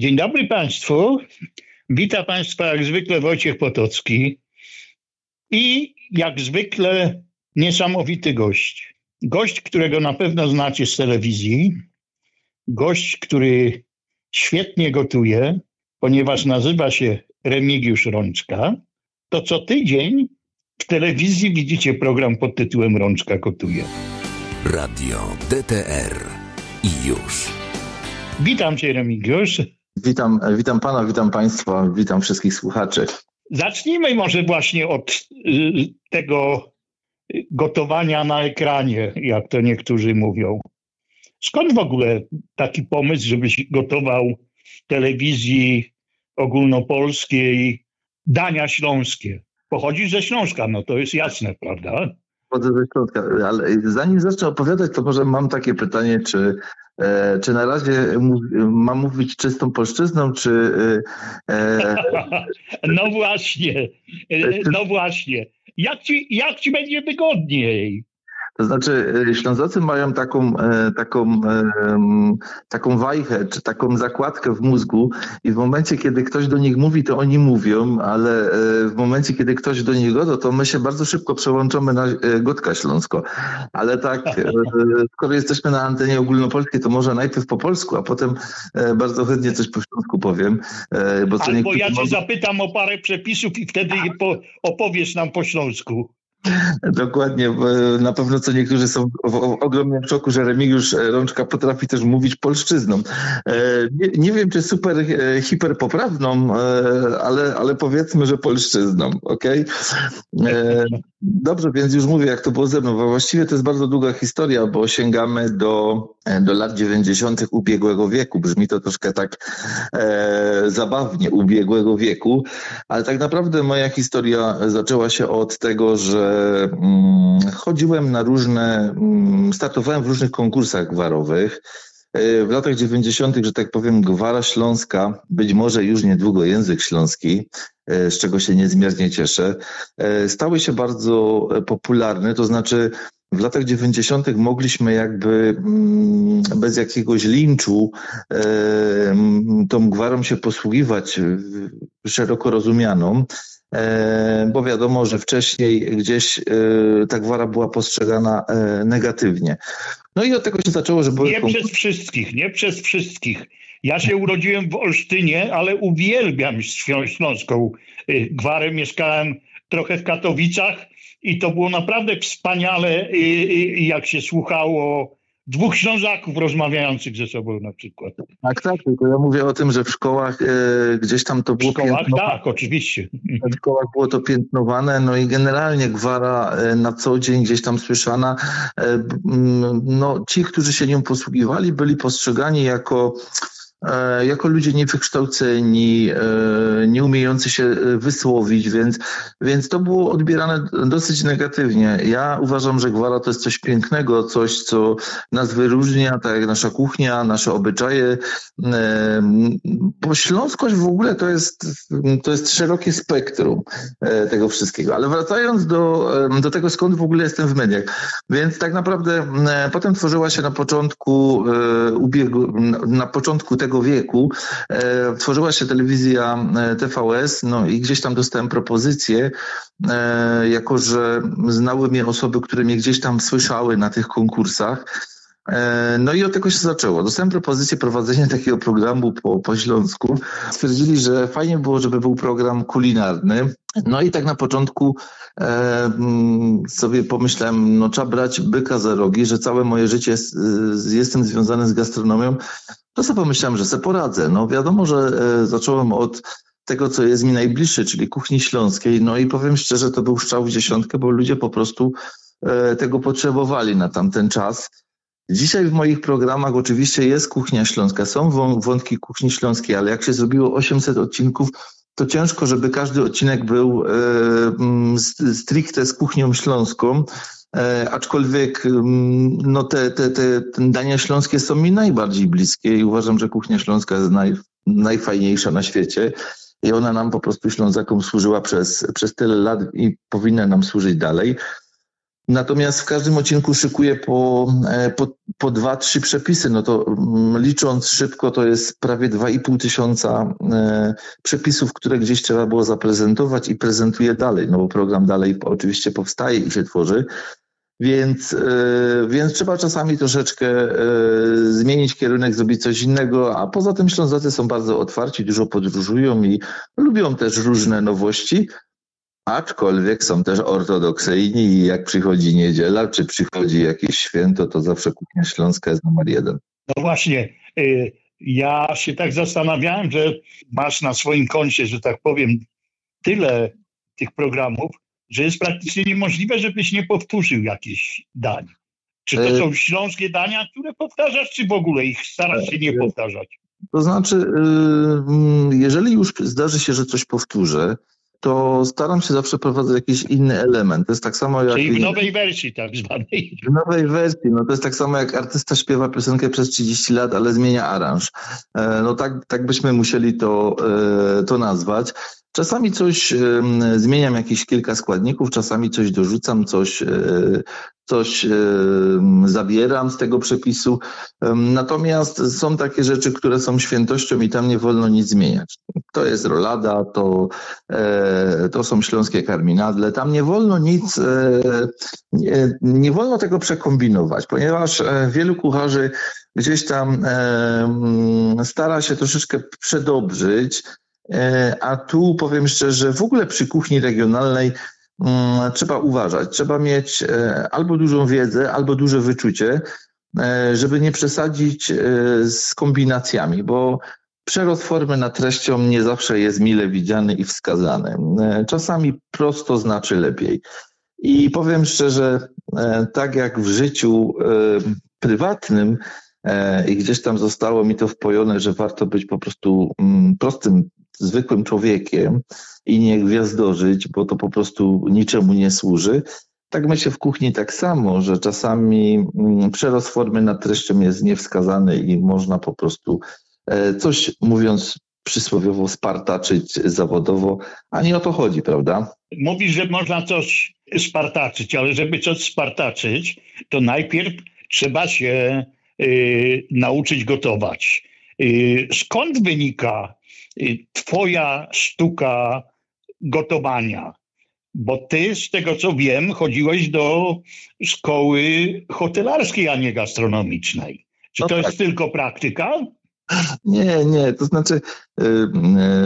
Dzień dobry Państwu. Witam Państwa jak zwykle Wojciech Potocki i jak zwykle niesamowity gość. Gość, którego na pewno znacie z telewizji. Gość, który świetnie gotuje, ponieważ nazywa się Remigiusz Rączka. To co tydzień w telewizji widzicie program pod tytułem Rączka gotuje. Radio DTR i już. Witam Cię Remigiusz. Witam, witam pana, witam państwa, witam wszystkich słuchaczy. Zacznijmy może właśnie od y, tego gotowania na ekranie, jak to niektórzy mówią. Skąd w ogóle taki pomysł, żebyś gotował telewizji ogólnopolskiej dania śląskie? Pochodzisz ze Śląska, no to jest jasne, prawda? Ze ale zanim zacznę opowiadać, to może mam takie pytanie, czy E, czy na razie mam mówić czystą polszczyzną, czy... E, e no właśnie, e, no właśnie. Jak ci, jak ci będzie wygodniej? To znaczy, e, Ślązacy mają taką, e, taką, taką wajchę, czy taką zakładkę w mózgu i w momencie, kiedy ktoś do nich mówi, to oni mówią, ale e, w momencie, kiedy ktoś do nich goda, to my się bardzo szybko przełączamy na Gotka Śląsko. Ale tak, skoro jesteśmy na antenie ogólnopolskiej, to może najpierw po polsku, a potem bardzo chętnie coś po śląsku powiem. Bo Albo ja cię zapytam o parę przepisów i wtedy opowiesz nam po śląsku. Dokładnie. Na pewno co niektórzy są w ogromnym szoku, że Remigiusz Rączka potrafi też mówić polszczyzną. E, nie, wiem, czy super e, hiperpoprawną, e, ale, ale powiedzmy, że polszczyzną, ok? Dobrze, więc już mówię, jak to było ze mną. Właściwie to jest bardzo długa historia, bo sięgamy do, do lat 90. ubiegłego wieku. Brzmi to troszkę tak e, zabawnie, ubiegłego wieku, ale tak naprawdę moja historia zaczęła się od tego, że Mm, chodziłem na różne, mm, startowałem w różnych konkursach gwarowych. E, w latach 90., że tak powiem, gwara śląska, być może już niedługo język śląski, e, z czego się niezmiernie cieszę, e, stały się bardzo popularne, to znaczy w latach 90. mogliśmy jakby mm, bez jakiegoś linczu tą gwarą się posługiwać szeroko rozumianą. E, bo wiadomo, że wcześniej gdzieś e, ta gwara była postrzegana e, negatywnie. No i od tego się zaczęło, że były... Nie przez wszystkich, nie przez wszystkich. Ja się urodziłem w Olsztynie, ale uwielbiam śląską gwarę. Mieszkałem trochę w Katowicach i to było naprawdę wspaniale, jak się słuchało dwóch Ślązaków rozmawiających ze sobą na przykład. Tak, tak, tylko ja mówię o tym, że w szkołach e, gdzieś tam to było W szkołach, tak, oczywiście. W szkołach było to piętnowane, no i generalnie gwara e, na co dzień gdzieś tam słyszana, e, no ci, którzy się nią posługiwali, byli postrzegani jako jako ludzie niewykształceni, e, nie umiejący się e, wysłowić, więc, więc to było odbierane dosyć negatywnie. Ja uważam, że gwara to jest coś pięknego, coś, co nas wyróżnia, tak jak nasza kuchnia, nasze obyczaje, bo śląskość w ogóle to jest, to jest szerokie spektrum tego wszystkiego. Ale wracając do, do tego, skąd w ogóle jestem w mediach, więc tak naprawdę potem tworzyła się na początku na początku tego wieku e, tworzyła się telewizja e, TVS, no i gdzieś tam dostałem propozycję, e, jako że znały mnie osoby, które mnie gdzieś tam słyszały na tych konkursach. No i od tego się zaczęło. Dostałem propozycję prowadzenia takiego programu po, po Śląsku. Stwierdzili, że fajnie było, żeby był program kulinarny. No i tak na początku e, sobie pomyślałem, no trzeba brać byka za rogi, że całe moje życie jest, jestem związany z gastronomią, to sobie pomyślałem, że sobie poradzę. No wiadomo, że e, zacząłem od tego, co jest mi najbliższe, czyli kuchni śląskiej. No i powiem szczerze, to był strzał w dziesiątkę, bo ludzie po prostu e, tego potrzebowali na tamten czas. Dzisiaj w moich programach oczywiście jest kuchnia śląska, są wątki kuchni śląskiej, ale jak się zrobiło 800 odcinków, to ciężko, żeby każdy odcinek był e, stricte z kuchnią śląską. E, aczkolwiek mm, no te, te, te, te dania śląskie są mi najbardziej bliskie i uważam, że kuchnia śląska jest naj, najfajniejsza na świecie i ona nam po prostu Ślązakom służyła przez, przez tyle lat i powinna nam służyć dalej. Natomiast w każdym odcinku szykuję po, e, po, po dwa, trzy przepisy. No to mm, licząc szybko, to jest prawie dwa i pół tysiąca e, przepisów, które gdzieś trzeba było zaprezentować i prezentuję dalej, no bo program dalej oczywiście powstaje i się tworzy. Więc, e, więc trzeba czasami troszeczkę zmienić kierunek, zrobić coś innego, a poza tym Ślązacy są bardzo otwarci, dużo podróżują i lubią też różne nowości, Aczkolwiek są też ortodoksyjni i jak przychodzi niedziela, czy przychodzi jakieś święto, to zawsze kuchnia śląska jest numer jeden. No właśnie, y, ja się tak zastanawiałem, że masz na swoim koncie, że tak powiem, tyle tych programów, że jest praktycznie niemożliwe, żebyś nie powtórzył jakichś dań. Czy to y, są śląskie dania, które powtarzasz, czy w ogóle ich starasz się nie y, powtarzać? To znaczy, mm, jeżeli już zdarzy się, że coś powtórzę, to staram się zawsze prowadzić jakiś inny element. To jest tak samo jak... Czyli w nowej wersji tak zwanej. W nowej wersji, no to jest tak samo jak artysta śpiewa piosenkę przez 30 lat, ale zmienia aranż. E, no tak, tak byśmy musieli to, e, to nazwać. Czasami coś zmieniam, jakieś kilka składników, czasami coś dorzucam, coś, e, coś zabieram z tego przepisu. Natomiast są takie rzeczy, które są świętością i tam nie wolno nic zmieniać. To jest rolada, to, e, to są śląskie karminadle. Tam nie wolno nic, e, nie, nie wolno tego przekombinować, ponieważ wielu kucharzy gdzieś tam stara się troszeczkę przedobrzyć, E, a tu powiem szczerze, w ogóle przy kuchni regionalnej mm, trzeba uważać. Trzeba mieć e, albo dużą wiedzę, albo duże wyczucie, e, żeby nie przesadzić z kombinacjami, bo przerost formy nad treścią nie zawsze jest mile widziany i wskazany. Czasami prosto znaczy lepiej. I powiem szczerze, tak jak w życiu prywatnym, i gdzieś tam zostało mi to wpojone, że warto być po prostu mm, prostym zwykłym człowiekiem i nie gwiazdożyć, bo to po prostu niczemu nie służy. Tak myślę w kuchni tak samo, że czasami mm, przerost formy nad treścią jest niewskazany i można po prostu e, coś, mówiąc przysłowiowo, spartaczyć zawodowo, a nie o to chodzi, prawda? Mówisz, że można coś spartaczyć, ale żeby coś spartaczyć, to najpierw trzeba się y, nauczyć gotować. Y, skąd wynika twoja sztuka gotowania. Bo ty, z tego co wiem, chodziłeś do szkoły hotelarskiej, a nie gastronomicznej. Czy no to tak. jest tylko praktyka? Nie, nie, to znaczy y,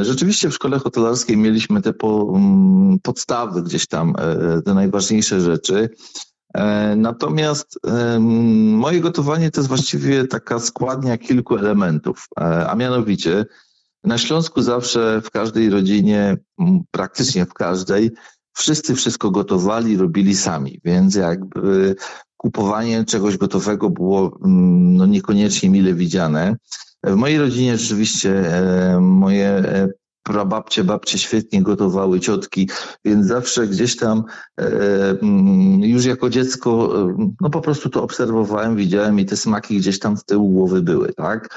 y, rzeczywiście w szkole hotelarskiej mieliśmy te po, mm, podstawy gdzieś tam, te najważniejsze rzeczy. E, natomiast moje gotowanie to jest właściwie taka składnia kilku elementów, e, a mianowicie na Śląsku zawsze w każdej rodzinie, praktycznie w każdej, wszyscy wszystko gotowali, robili sami, więc jakby kupowanie czegoś gotowego było no, niekoniecznie mile widziane. W mojej rodzinie rzeczywiście e, moje e, prababcie, babcie świetnie gotowały, ciotki, więc zawsze gdzieś tam e, już jako dziecko no po prostu to obserwowałem, widziałem i te smaki gdzieś tam z tyłu głowy były, tak?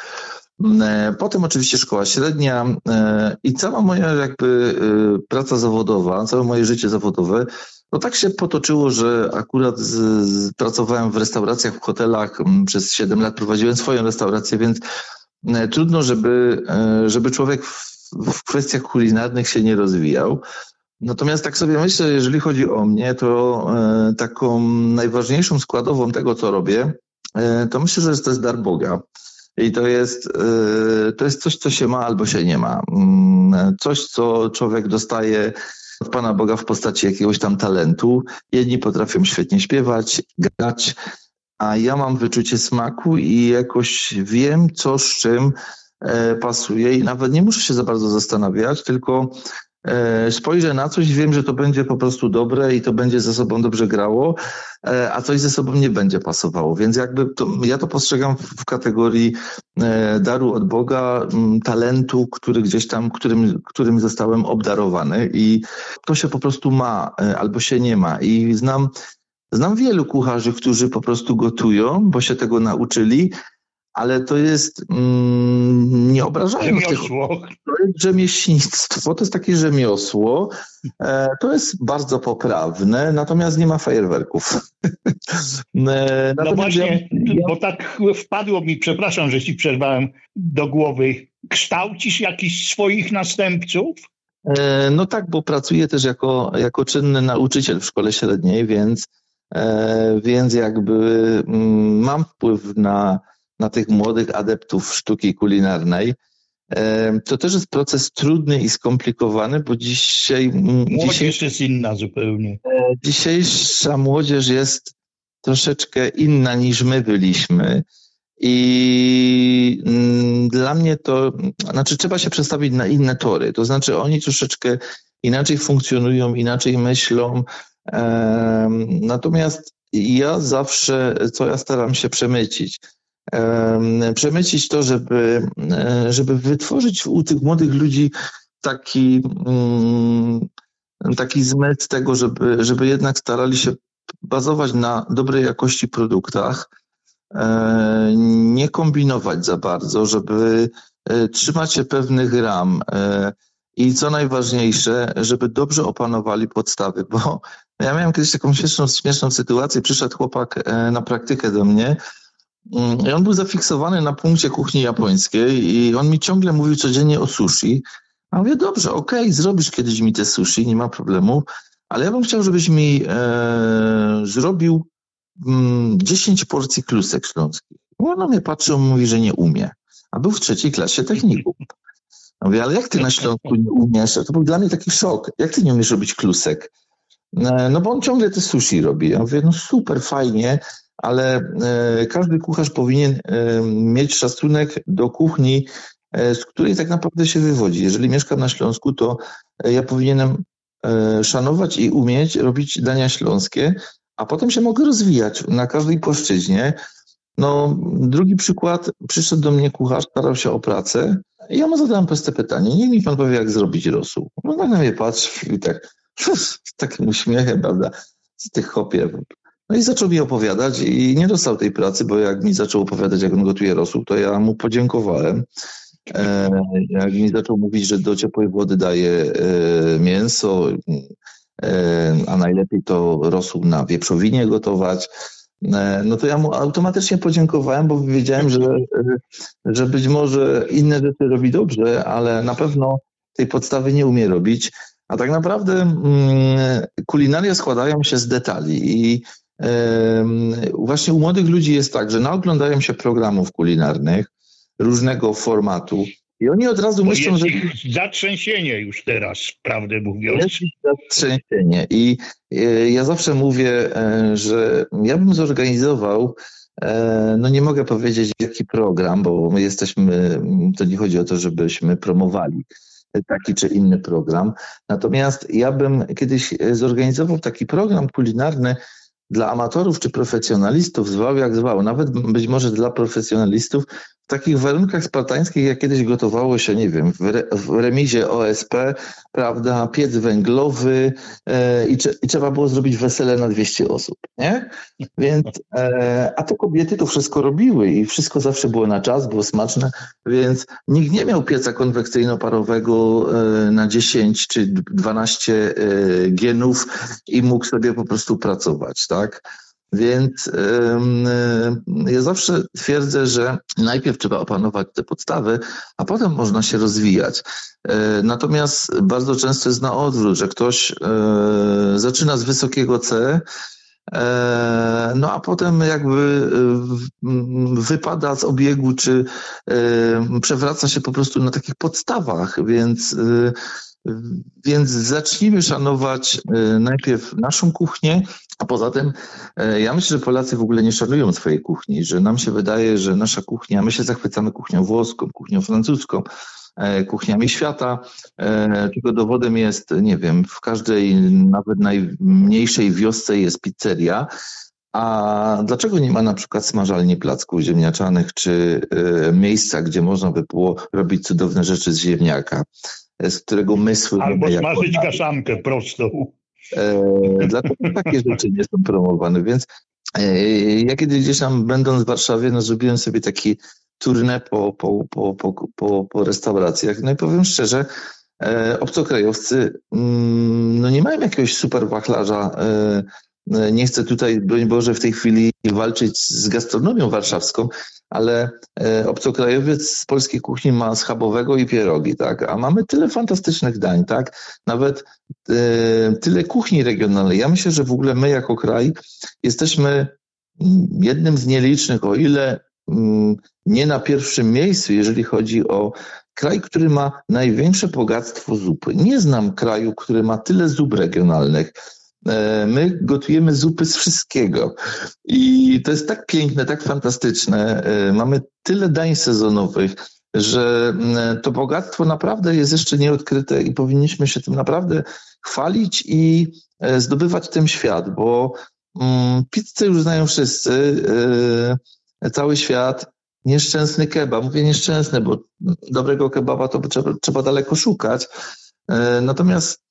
E, potem oczywiście szkoła średnia e, i cała moja jakby e, praca zawodowa, całe moje życie zawodowe, no tak się potoczyło, że akurat z, z, pracowałem w restauracjach, w hotelach, przez 7 lat prowadziłem swoją restaurację, więc trudno, żeby, żeby człowiek w, w kwestiach kulinarnych się nie rozwijał. Natomiast tak sobie myślę, jeżeli chodzi o mnie, to taką najważniejszą składową tego, co robię, to myślę, że to jest dar Boga. I to jest, y, to jest coś, co się ma albo się nie ma. Mm, coś, co człowiek dostaje od Pana Boga w postaci jakiegoś tam talentu. Jedni potrafią świetnie śpiewać, grać, a ja mam wyczucie smaku i jakoś wiem, co z czym e, pasuje i nawet nie muszę się za bardzo zastanawiać, tylko spojrzę na coś, wiem, że to będzie po prostu dobre i to będzie ze sobą dobrze grało, e, a coś ze sobą nie będzie pasowało. Więc jakby to, ja to postrzegam w kategorii e, daru od Boga, talentu, który gdzieś tam, którym, którym zostałem obdarowany i to się po prostu ma albo się nie ma. I znam, znam wielu kucharzy, którzy po prostu gotują, bo się tego nauczyli, ale to jest, mm, nie obrażając Rzemiosło. tego, to jest rzemieślnictwo, to jest takie rzemiosło, e, to jest bardzo poprawne, natomiast nie ma fajerwerków. E, no właśnie, ja... bo tak wpadło mi, przepraszam, że ci przerwałem do głowy, kształcisz jakichś swoich następców? E, no tak, bo pracuję też jako, jako czynny nauczyciel w szkole średniej, więc, e, więc jakby mm, mam wpływ na, na tych młodych adeptów sztuki kulinarnej. E, to też jest proces trudny i skomplikowany, bo dzisiaj. Mm, młodzież jest inna zupełnie. Dzisiejsza młodzież jest troszeczkę inna niż my byliśmy. I mm, dla mnie to, znaczy trzeba się przestawić na inne tory. To znaczy oni troszeczkę inaczej funkcjonują, inaczej myślą. Natomiast ja zawsze, co ja staram się przemycić, przemycić to, żeby, e, żeby wytworzyć u tych młodych ludzi taki, mm, taki zmysł tego, żeby, żeby jednak starali się bazować na dobrej jakości produktach, E, nie kombinować za bardzo, żeby e, trzymać się pewnych ram i co najważniejsze, żeby dobrze opanowali podstawy, bo ja miałem kiedyś taką śmieszną, śmieszną sytuację, przyszedł chłopak na praktykę do mnie i on był zafiksowany na punkcie kuchni japońskiej i on mi ciągle mówił codziennie o sushi. A mówię, dobrze, okej, okay, zrobisz kiedyś mi te sushi, nie ma problemu, ale ja bym chciał, żebyś mi e, zrobił 10 mm, porcji klusek śląskich. Ona mnie patrzy, on mówi, że nie umie. A był w trzeciej klasie technikum. mówię, ale jak ty na Śląsku nie umiesz? To był dla mnie taki szok. Jak ty nie umiesz robić klusek? E, no bo on ciągle te sushi robi. Ja mówię, no super, fajnie, ale e, każdy kucharz powinien e, mieć szacunek do kuchni, z której tak naprawdę się wywodzi. Jeżeli mieszkam na Śląsku, to ja powinienem szanować i umieć robić dania śląskie, a potem się mogę rozwijać na każdej płaszczyźnie. No, drugi przykład, przyszedł do mnie kucharz, starał się o pracę i ja mu zadałem proste pytanie, niech mi pan powie, jak zrobić rosół. No tak na mnie patrzy i tak z takim uśmiechem, prawda, z tych chopie. No i zaczął mi opowiadać i nie dostał tej pracy, bo jak mi zaczął opowiadać, jak on gotuje rosół, to ja mu podziękowałem. E, jak mi zaczął mówić, że do ciepłej wody daje e, mięso, E, a najlepiej to rosół na wieprzowinie gotować, no to ja mu automatycznie podziękowałem, bo wiedziałem, że, że być może inne rzeczy robi dobrze, ale na pewno tej podstawy nie umie robić. A tak naprawdę mm, kulinaria składają się z detali i właśnie u młodych ludzi jest tak, że naoglądają się programów kulinarnych różnego formatu i oni od razu myślą, że. Zatrzęsienie już teraz, prawdę mówiąc. Jest zatrzęsienie. I e, ja zawsze mówię, e, że ja bym zorganizował, e, no nie mogę powiedzieć jaki program, bo my jesteśmy, to nie chodzi o to, żebyśmy promowali taki czy inny program. Natomiast ja bym kiedyś zorganizował taki program kulinarny, dla amatorów czy profesjonalistów, zwał jak zwał, nawet być może dla profesjonalistów, w takich warunkach spartańskich, jak kiedyś gotowało się, nie wiem, w, re, w remizie OSP, prawda, piec węglowy e, i, i, trzeba było zrobić wesele na 200 osób, nie? Więc, e, a te kobiety to wszystko robiły i wszystko zawsze było na czas, było smaczne, więc nikt nie miał pieca konwekcyjno-parowego e, na 10 czy 12 e, genów i mógł sobie po prostu pracować, tak? Więc ja zawsze twierdzę, że najpierw trzeba opanować te podstawy, a potem można się rozwijać. E, natomiast bardzo często jest na odwrót, że ktoś e, zaczyna z wysokiego C, no a potem jakby wypada z obiegu, czy przewraca się po prostu na takich podstawach, więc więc zacznijmy szanować najpierw naszą kuchnię, poza tym, e, ja myślę, że Polacy w ogóle nie szanują swojej kuchni, że nam się wydaje, że nasza kuchnia, my się zachwycamy kuchnią włoską, kuchnią francuską, e, kuchniami świata. E, tylko dowodem jest, nie wiem, w każdej, nawet najmniejszej wiosce jest pizzeria. A dlaczego nie ma na przykład smażalni placków ziemniaczanych, czy miejsca, gdzie można by było robić cudowne rzeczy z ziemniaka, z którego mysły... Albo smażyć kaszankę prostą. E, dlatego takie rzeczy nie są promowane, więc e, ja kiedy gdzieś tam będąc w Warszawie, no zrobiłem sobie taki turnę po, po, po, po, po, po restauracjach. No i powiem szczerze, e, obcokrajowcy mm, no nie mają jakiegoś super wachlarza. Nie chcę tutaj, broń Boże, w tej chwili walczyć z gastronomią warszawską, ale e, obcokrajowiec z polskiej kuchni ma schabowego i pierogi, tak? A mamy tyle fantastycznych dań, tak? Nawet e, tyle kuchni regionalnej. Ja myślę, że w ogóle my jako kraj jesteśmy jednym z nielicznych, o ile mm, nie na pierwszym miejscu, jeżeli chodzi o kraj, który ma największe bogactwo zupy. Nie znam kraju, który ma tyle zup regionalnych. E, my gotujemy zupy z wszystkiego. I to jest tak piękne, tak fantastyczne. E, mamy tyle dań sezonowych, że mm, to bogactwo naprawdę jest jeszcze nieodkryte i powinniśmy się tym naprawdę chwalić i e, zdobywać tym świat, bo mm, pizzę już znają wszyscy, cały świat. Nieszczęsny kebab. Mówię nieszczęsny, bo dobrego kebaba to trzeba, trzeba daleko szukać. Natomiast E,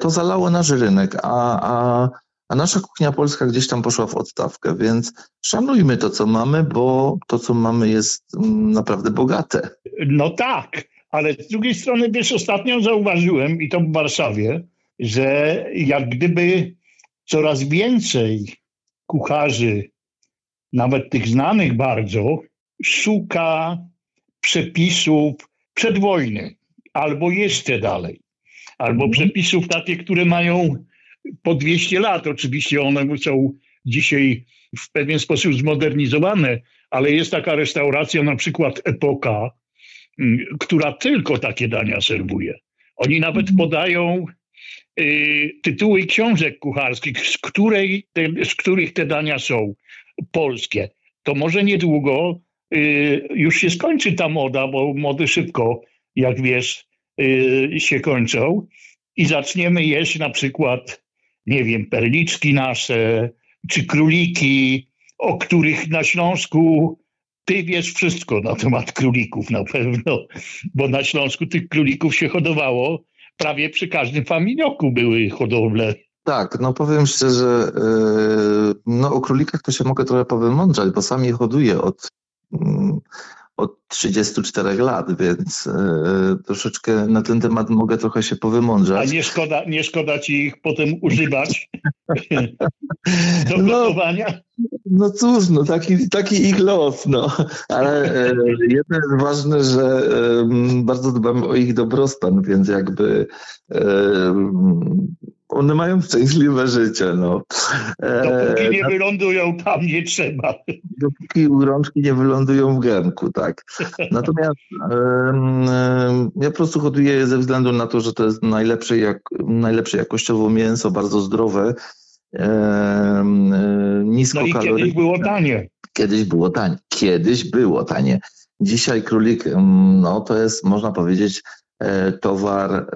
to zalało nasz rynek, a, a, a nasza kuchnia polska gdzieś tam poszła w odstawkę, więc szanujmy to, co mamy, bo to, co mamy jest mm, naprawdę bogate. No tak, ale z drugiej strony, wiesz, ostatnio zauważyłem, i to w Warszawie, że jak gdyby coraz więcej kucharzy, nawet tych znanych bardzo, szuka przepisów przed wojny albo jeszcze dalej albo mhm. przepisów takie, które mają po 200 lat. Oczywiście one są dzisiaj w pewien sposób zmodernizowane, ale jest taka restauracja, na przykład Epoka, mm, która tylko takie dania serwuje. Oni nawet mhm. podają y, tytuły książek kucharskich, z, której te, z których te dania są polskie. To może niedługo y, już się skończy ta moda, bo mody szybko, jak wiesz, się kończą i zaczniemy jeść na przykład, nie wiem, perliczki nasze, czy króliki, o których na Śląsku ty wiesz wszystko na temat królików na pewno, bo na Śląsku tych królików się hodowało, prawie przy każdym familioku były hodowle. Tak, no powiem szczerze, y, no o królikach to się mogę trochę powymądrzać, bo sam je hoduję od mm, od 34 lat, więc e, troszeczkę na ten temat mogę trochę się powymądrzać. A nie szkoda, nie szkoda ci ich potem używać do no? No cóż, no taki, taki ich los, no. Ale e, jedno jest ważne, że e, bardzo dbam o ich dobrostan, więc jakby e, one mają szczęśliwe życie. No. Dopóki nie wylądują tam, nie trzeba. Dopóki rączki nie wylądują w gębku, tak. Natomiast ja po prostu hoduję ze względu na to, że to jest najlepsze, jak, najlepsze jakościowo mięso, bardzo zdrowe, nisko no i kiedyś było tanie. Kiedyś było tanie. Kiedyś było tanie. Dzisiaj królik, no to jest, można powiedzieć, E, towar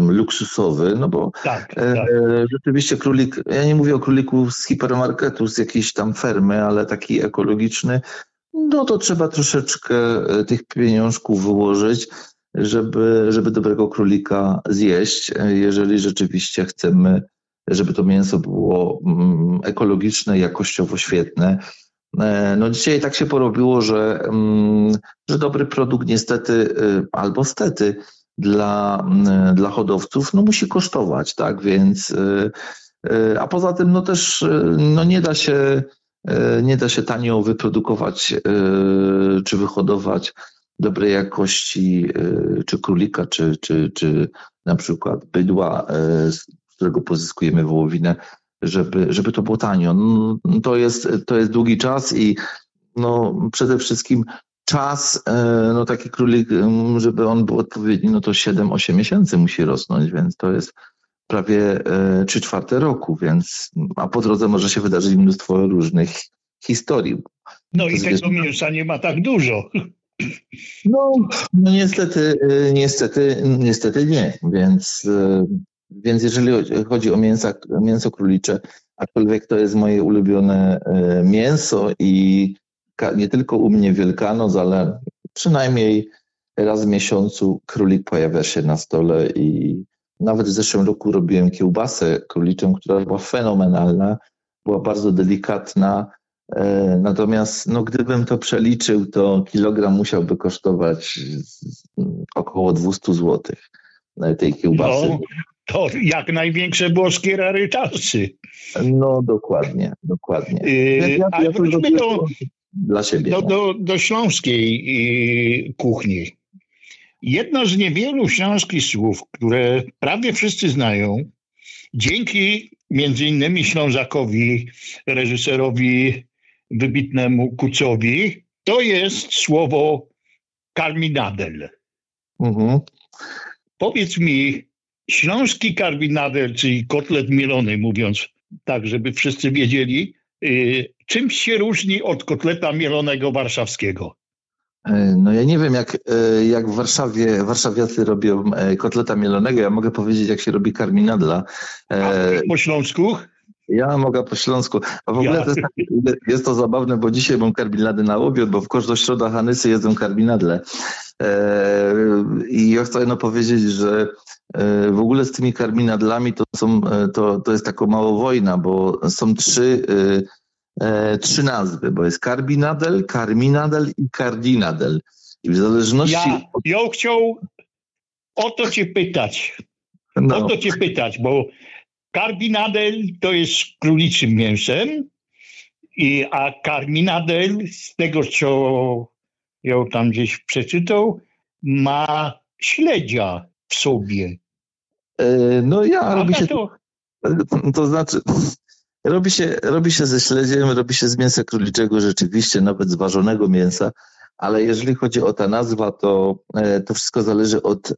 luksusowy, no bo tak, e, tak. rzeczywiście królik, ja nie mówię o króliku z hipermarketu, z jakiejś tam fermy, ale taki ekologiczny, no to trzeba troszeczkę e, tych pieniążków wyłożyć, żeby, żeby dobrego królika zjeść, jeżeli rzeczywiście chcemy, żeby to mięso było mm, ekologiczne, jakościowo świetne. No dzisiaj tak się porobiło, że, mm, że dobry produkt niestety albo stety dla, mm, dla hodowców, no musi kosztować, tak, więc y, y, a poza tym no też y, no nie da się nie da się tanio wyprodukować czy wyhodować dobrej jakości czy królika, czy, czy, czy na przykład bydła, którego pozyskujemy wołowinę, żeby, żeby to było tanio. No, to, jest, to jest długi czas i no, przede wszystkim czas, e, no taki królik, żeby on był odpowiedni, no to 7-8 miesięcy musi rosnąć, więc to jest prawie 3 e, czwarte roku, więc a po drodze może się wydarzyć mnóstwo różnych historii. No i tego mięsa nie ma tak dużo. No, no niestety, e, niestety, niestety nie, więc, więc jeżeli chodzi o mięsa, mięso królicze, aczkolwiek to jest moje ulubione mięso i nie tylko u mnie Wielkanoc, ale przynajmniej raz w miesiącu królik pojawia się na stole i nawet w zeszłym roku robiłem kiełbasę króliczą, która była fenomenalna, była bardzo delikatna, E, natomiast no, gdybym to przeliczył, to kilogram musiałby kosztować około 200 zł tej kiełbasy. No, to jak największe włoskie rarytasy. No dokładnie, dokładnie. Yy, ja, ja wróćmy do, dla siebie. Do, do, do śląskiej yy, kuchni. Jedno z niewielu śląskich słów, które prawie wszyscy znają, dzięki między innymi Ślązakowi, reżyserowi wybitnemu Kucowi, to jest słowo karminadel. Mhm. Powiedz mi, śląski karminadel, czyli kotlet mielony, mówiąc tak, żeby wszyscy wiedzieli, yy, czym się różni od kotleta mielonego warszawskiego? E, no ja nie wiem, jak, e, jak w Warszawie warszawiacy robią e, kotleta mielonego. Ja mogę powiedzieć, jak się robi karminadla. A po śląsku? Ja mogę po śląsku. A w ogóle ja. to jest, tak, jest, to zabawne, bo dzisiaj mam karminady na obiad, bo w każdą środę Hanysy jedzą karminadle. I ja chcę no powiedzieć, że w ogóle z tymi karminadlami to, są, to, to jest taka mała wojna, bo są trzy e, trzy nazwy, bo jest Carbinadel, Carminadel i Cardinadel. I w zależności... Ja, ja chciał o to cię pytać. No. O to cię pytać, bo Carbinadel to jest króliczym mięsem, i, a Carminadel, z tego co ja tam gdzieś przeczytał, ma śledzia w sobie. E, no ja robię się... To... to znaczy, Robi się, robi się ze śledziem, robi się z mięsa króliczego, rzeczywiście nawet z ważonego mięsa, ale jeżeli chodzi o ta nazwa, to e, to wszystko zależy od e,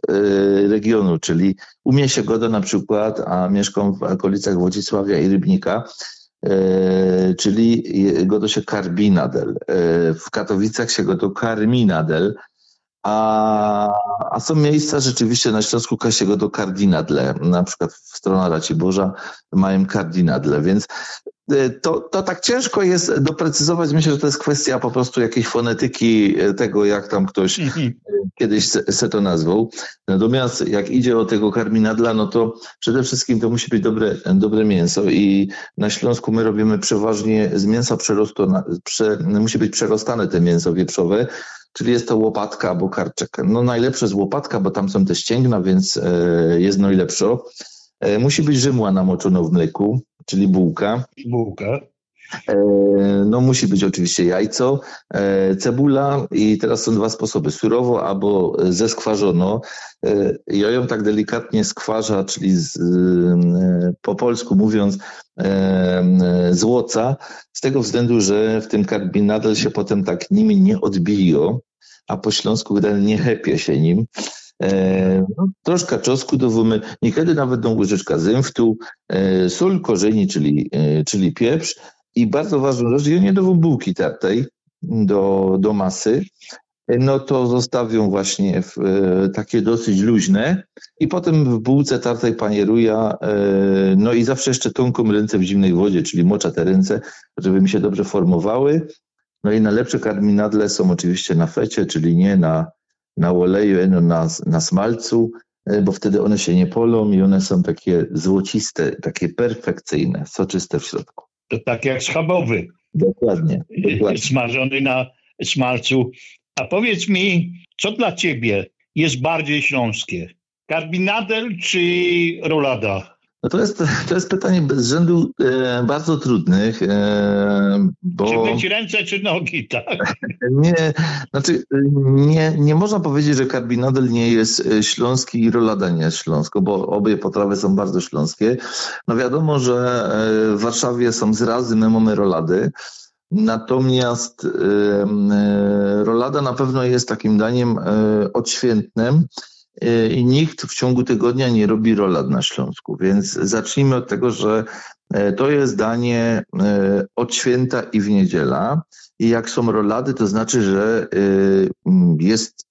regionu, czyli u mnie się goda na przykład, a mieszkam w okolicach Wodzisławia i Rybnika, e, czyli godo się Karbinadel. W Katowicach się godo Karminadel, a, a są miejsca rzeczywiście na Śląsku Kasiego do kardinadle, na przykład w stronę Raciborza mają kardinadle, więc e, to, to tak ciężko jest doprecyzować. Myślę, że to jest kwestia po prostu jakiejś fonetyki e, tego, jak tam ktoś mhm. kiedyś se, se, to nazwał. Natomiast jak idzie o tego karminadla, no to przede wszystkim to musi być dobre, dobre mięso i na Śląsku my robimy przeważnie z mięsa przerostu, prze, musi być przerostane te mięso wieprzowe, czyli jest to łopatka albo karczek. No najlepsze jest łopatka, bo tam są te ścięgna, więc e, jest najlepsze. E, musi być rzymła namoczona w mleku, czyli bułka. Bułka. E, no musi być oczywiście jajco, cebula i teraz są dwa sposoby, surowo albo zeskwarzono. Ja ją tak delikatnie skwarza, czyli z, po polsku mówiąc złoca, z tego względu, że w tym karbinadel się potem tak nimi nie odbiją, a po śląsku nie hepie się nim. E, no, troszkę czosku dowomy, niekiedy nawet do łyżeczka zymftu, e, sól korzeni, czyli, e, czyli pieprz i bardzo ważną rzecz, nie dową bułki tartej do, do masy, no to zostawią właśnie w, e, takie dosyć luźne i potem w bułce tartej panieruja, e, no i zawsze jeszcze tąką ręce w zimnej wodzie, czyli mocza te ręce, żeby mi się dobrze formowały. No i najlepsze karminadle są oczywiście na fecie, czyli nie na, na oleju, no na, na smalcu, e, bo wtedy one się nie polą i one są takie złociste, takie perfekcyjne, soczyste w środku. To tak jak schabowy. Dokładnie. dokładnie. Smażony na smalcu. A powiedz mi, co dla ciebie jest bardziej śląskie? Karbinadel czy rolada? No to jest, to jest pytanie bez rzędu e, bardzo trudnych, e, bo... Czy być ręce, czy nogi, tak? Nie, znaczy nie, nie można powiedzieć, że karbinadel nie jest e, śląski i rolada nie jest śląsko, bo obie potrawy są bardzo śląskie. No wiadomo, że e, w Warszawie są zrazy, my mamy rolady, Natomiast e, rolada na pewno jest takim daniem odświętnym i nikt w ciągu tygodnia nie robi rolad na Śląsku. Więc zacznijmy od tego, że to jest danie od święta i w niedziela. I jak są rolady, to znaczy, że jest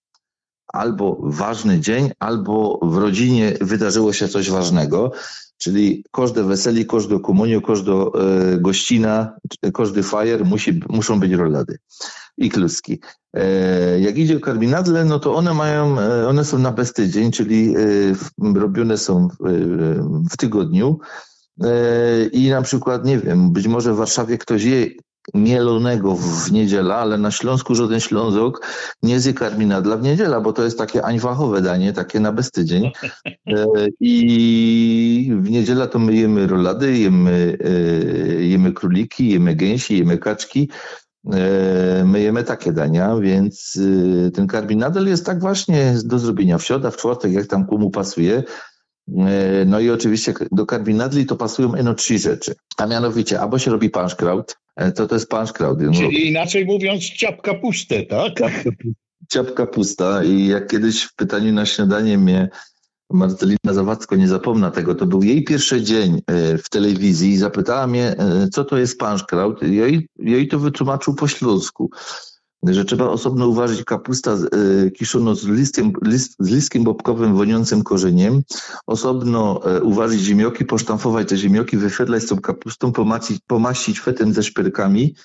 albo ważny dzień, albo w rodzinie wydarzyło się coś ważnego. Czyli każde weseli, każde komunio, każda e, gościna, każdy fajer musi, muszą być rolady i kluski. E, jak idzie o karbinadle, no to one mają, e, one są na bez tydzień, czyli robione są w tygodniu. I na przykład, nie wiem, być może w Warszawie ktoś je mielonego w niedzielę, ale na Śląsku żaden Ślązok nie zje karminadla w niedzielę, bo to jest takie ańwachowe danie, takie na bestydzień. E, I w niedzielę to my jemy rolady, jemy, e, jemy króliki, jemy gęsi, jemy kaczki. E, my jemy takie dania, więc ten karbinadel jest tak właśnie do zrobienia w środę, w czwartek, jak tam komu pasuje. No i oczywiście do karbinadli to pasują eno trzy rzeczy, a mianowicie albo się robi panszkraut, E, to to jest pan Klaudium. Czyli inaczej mówiąc ciapka puste, tak? Ciapka pusta i jak kiedyś w pytaniu na śniadanie mnie Marcelina Zawadzko, nie tego, to był jej pierwszy dzień e, w telewizji i zapytała mnie, e, co to jest panszkraut. Jej, jej to wytłumaczył po śląsku że trzeba osobno uważać kapusta e, kiszono z, listkiem, list, z listkiem bobkowym woniącym korzeniem, osobno e, uważać ziemioki, posztamfować te ziemioki, wyświetlać z tą kapustą, pomacić, pomaścić fetem ze szpyrkami,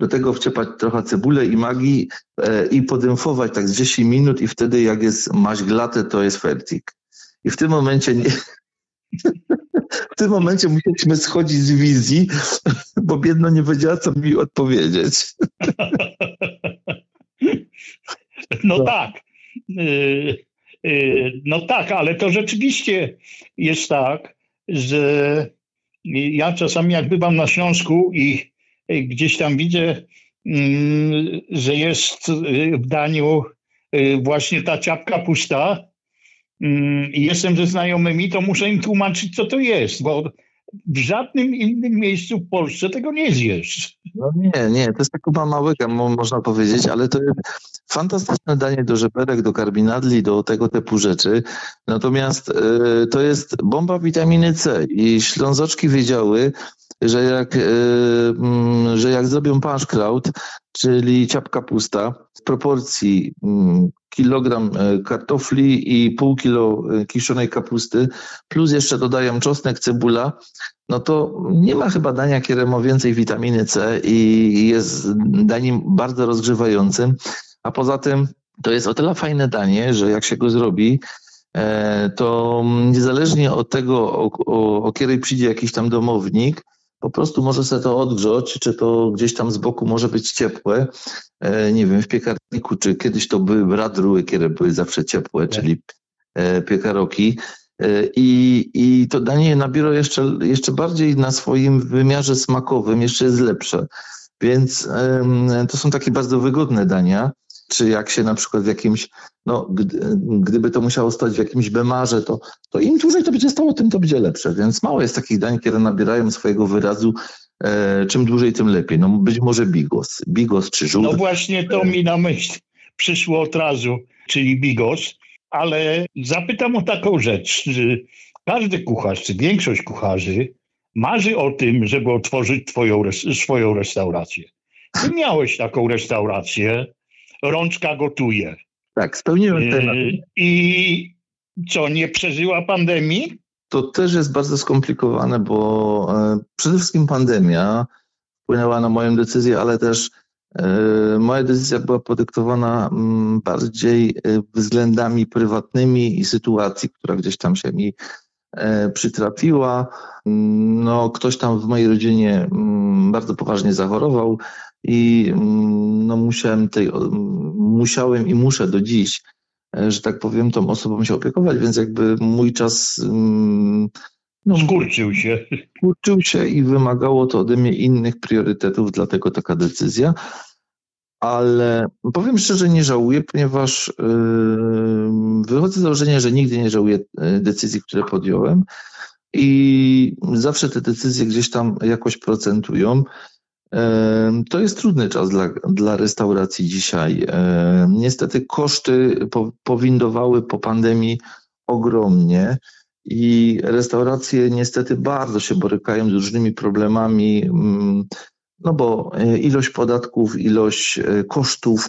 do tego wciepać trochę cebulę i magii e, i podęfować tak z 10 minut i wtedy jak jest maźglate, to jest fertik. I w tym momencie nie, w tym momencie musieliśmy schodzić z wizji, bo biedno nie wiedziała, co mi odpowiedzieć. No tak. Y, y, no tak, ale to rzeczywiście jest tak, że ja czasami jak bywam na Śląsku i gdzieś tam widzę, mm, że jest w daniu y, właśnie ta ciapka pusta i jestem ze znajomymi, to muszę im tłumaczyć, co to jest, bo w żadnym innym miejscu w Polsce tego nie zjesz. No nie, nie, to jest taka małego, można powiedzieć, ale to jest fantastyczne danie do żeberek, do karbinadli, do tego typu rzeczy. Natomiast y, to jest bomba witaminy C i ślązoczki wiedziały, że jak, y, mm, że jak zrobią paszkraut, czyli ciapka pusta, w proporcji mm, kilogram y, kartofli i pół kilo kiszonej kapusty, plus jeszcze dodają czosnek, cebula, no to nie ma chyba dania, które ma więcej witaminy C i jest daniem bardzo rozgrzewającym. A poza tym to jest o tyle fajne danie, że jak się go zrobi, e, to niezależnie od tego, o, o, o której przyjdzie jakiś tam domownik, po prostu może sobie to odgrzać, czy to gdzieś tam z boku może być ciepłe. E, nie wiem, w piekarniku, czy kiedyś to były bradruły, które były zawsze ciepłe, czyli e, piekaroki. I, I to danie nabiera jeszcze, jeszcze bardziej na swoim wymiarze smakowym, jeszcze jest lepsze. Więc to są takie bardzo wygodne dania czy jak się na przykład w jakimś, no gdy, gdyby to musiało stać w jakimś bemarze, to, to im dłużej to będzie stało, tym to będzie lepsze. Więc mało jest takich dań, które nabierają swojego wyrazu e, czym dłużej, tym lepiej. No być może bigos, bigos czy żółt. No właśnie to mi na myśl przyszło od razu, czyli bigos, ale zapytam o taką rzecz. Każdy kucharz, czy większość kucharzy marzy o tym, żeby otworzyć twoją, swoją restaurację. Ty miałeś taką restaurację, rączka gotuje. Tak, spełniłem ten. I co, nie przeżyła pandemii? To też jest bardzo skomplikowane, bo e, przede wszystkim pandemia wpłynęła na moją decyzję, ale też e, moja decyzja była podyktowana mm, bardziej e, względami prywatnymi i sytuacji, która gdzieś tam się mi przytrafiła. No, ktoś tam w mojej rodzinie mm, bardzo poważnie zachorował i mm, no, musiałem, tej, musiałem i muszę do dziś, e, że tak powiem, tą osobą się opiekować, więc jakby mój czas mm, no, skurczył się. Skurczył się i wymagało to ode mnie innych priorytetów, dlatego taka decyzja. Ale powiem szczerze, nie żałuję, ponieważ yy, wychodzę z założenia, że nigdy nie żałuję e, decyzji, które podjąłem i zawsze te decyzje gdzieś tam jakoś procentują. To jest trudny czas dla, dla restauracji dzisiaj. Niestety koszty powindowały po pandemii ogromnie i restauracje niestety bardzo się borykają z różnymi problemami, mm, no bo e, ilość podatków, ilość e, kosztów,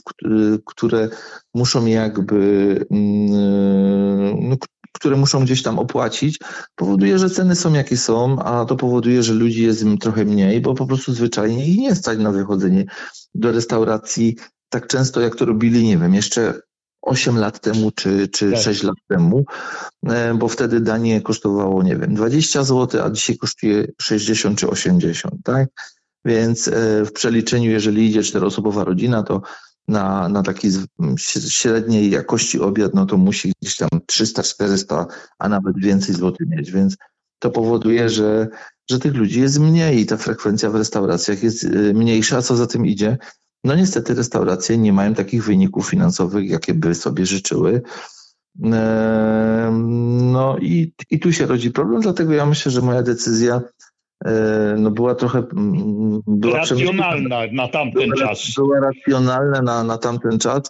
które muszą jakby, mm, no, które muszą gdzieś tam opłacić, powoduje, że ceny są jakie są, a to powoduje, że ludzi jest im trochę mniej, bo po prostu zwyczajnie ich nie stać na wychodzenie do restauracji tak często, jak to robili, nie wiem, jeszcze 8 lat temu czy, czy tak. 6 lat temu, e, bo wtedy danie kosztowało, nie wiem, 20 zł, a dzisiaj kosztuje 60 czy 80, tak? więc w przeliczeniu, jeżeli idzie czteroosobowa rodzina, to na, na taki średniej jakości obiad, no to musi gdzieś tam 300, 400, a nawet więcej złotych mieć, więc to powoduje, że, że tych ludzi jest mniej i ta frekwencja w restauracjach jest y, mniejsza, a co za tym idzie? No niestety restauracje nie mają takich wyników finansowych, jakie by sobie życzyły. No i, i tu się rodzi problem, dlatego ja myślę, że moja decyzja no była trochę... Mm, była racjonalna na tamten była, czas. Była racjonalna na, na tamten czas.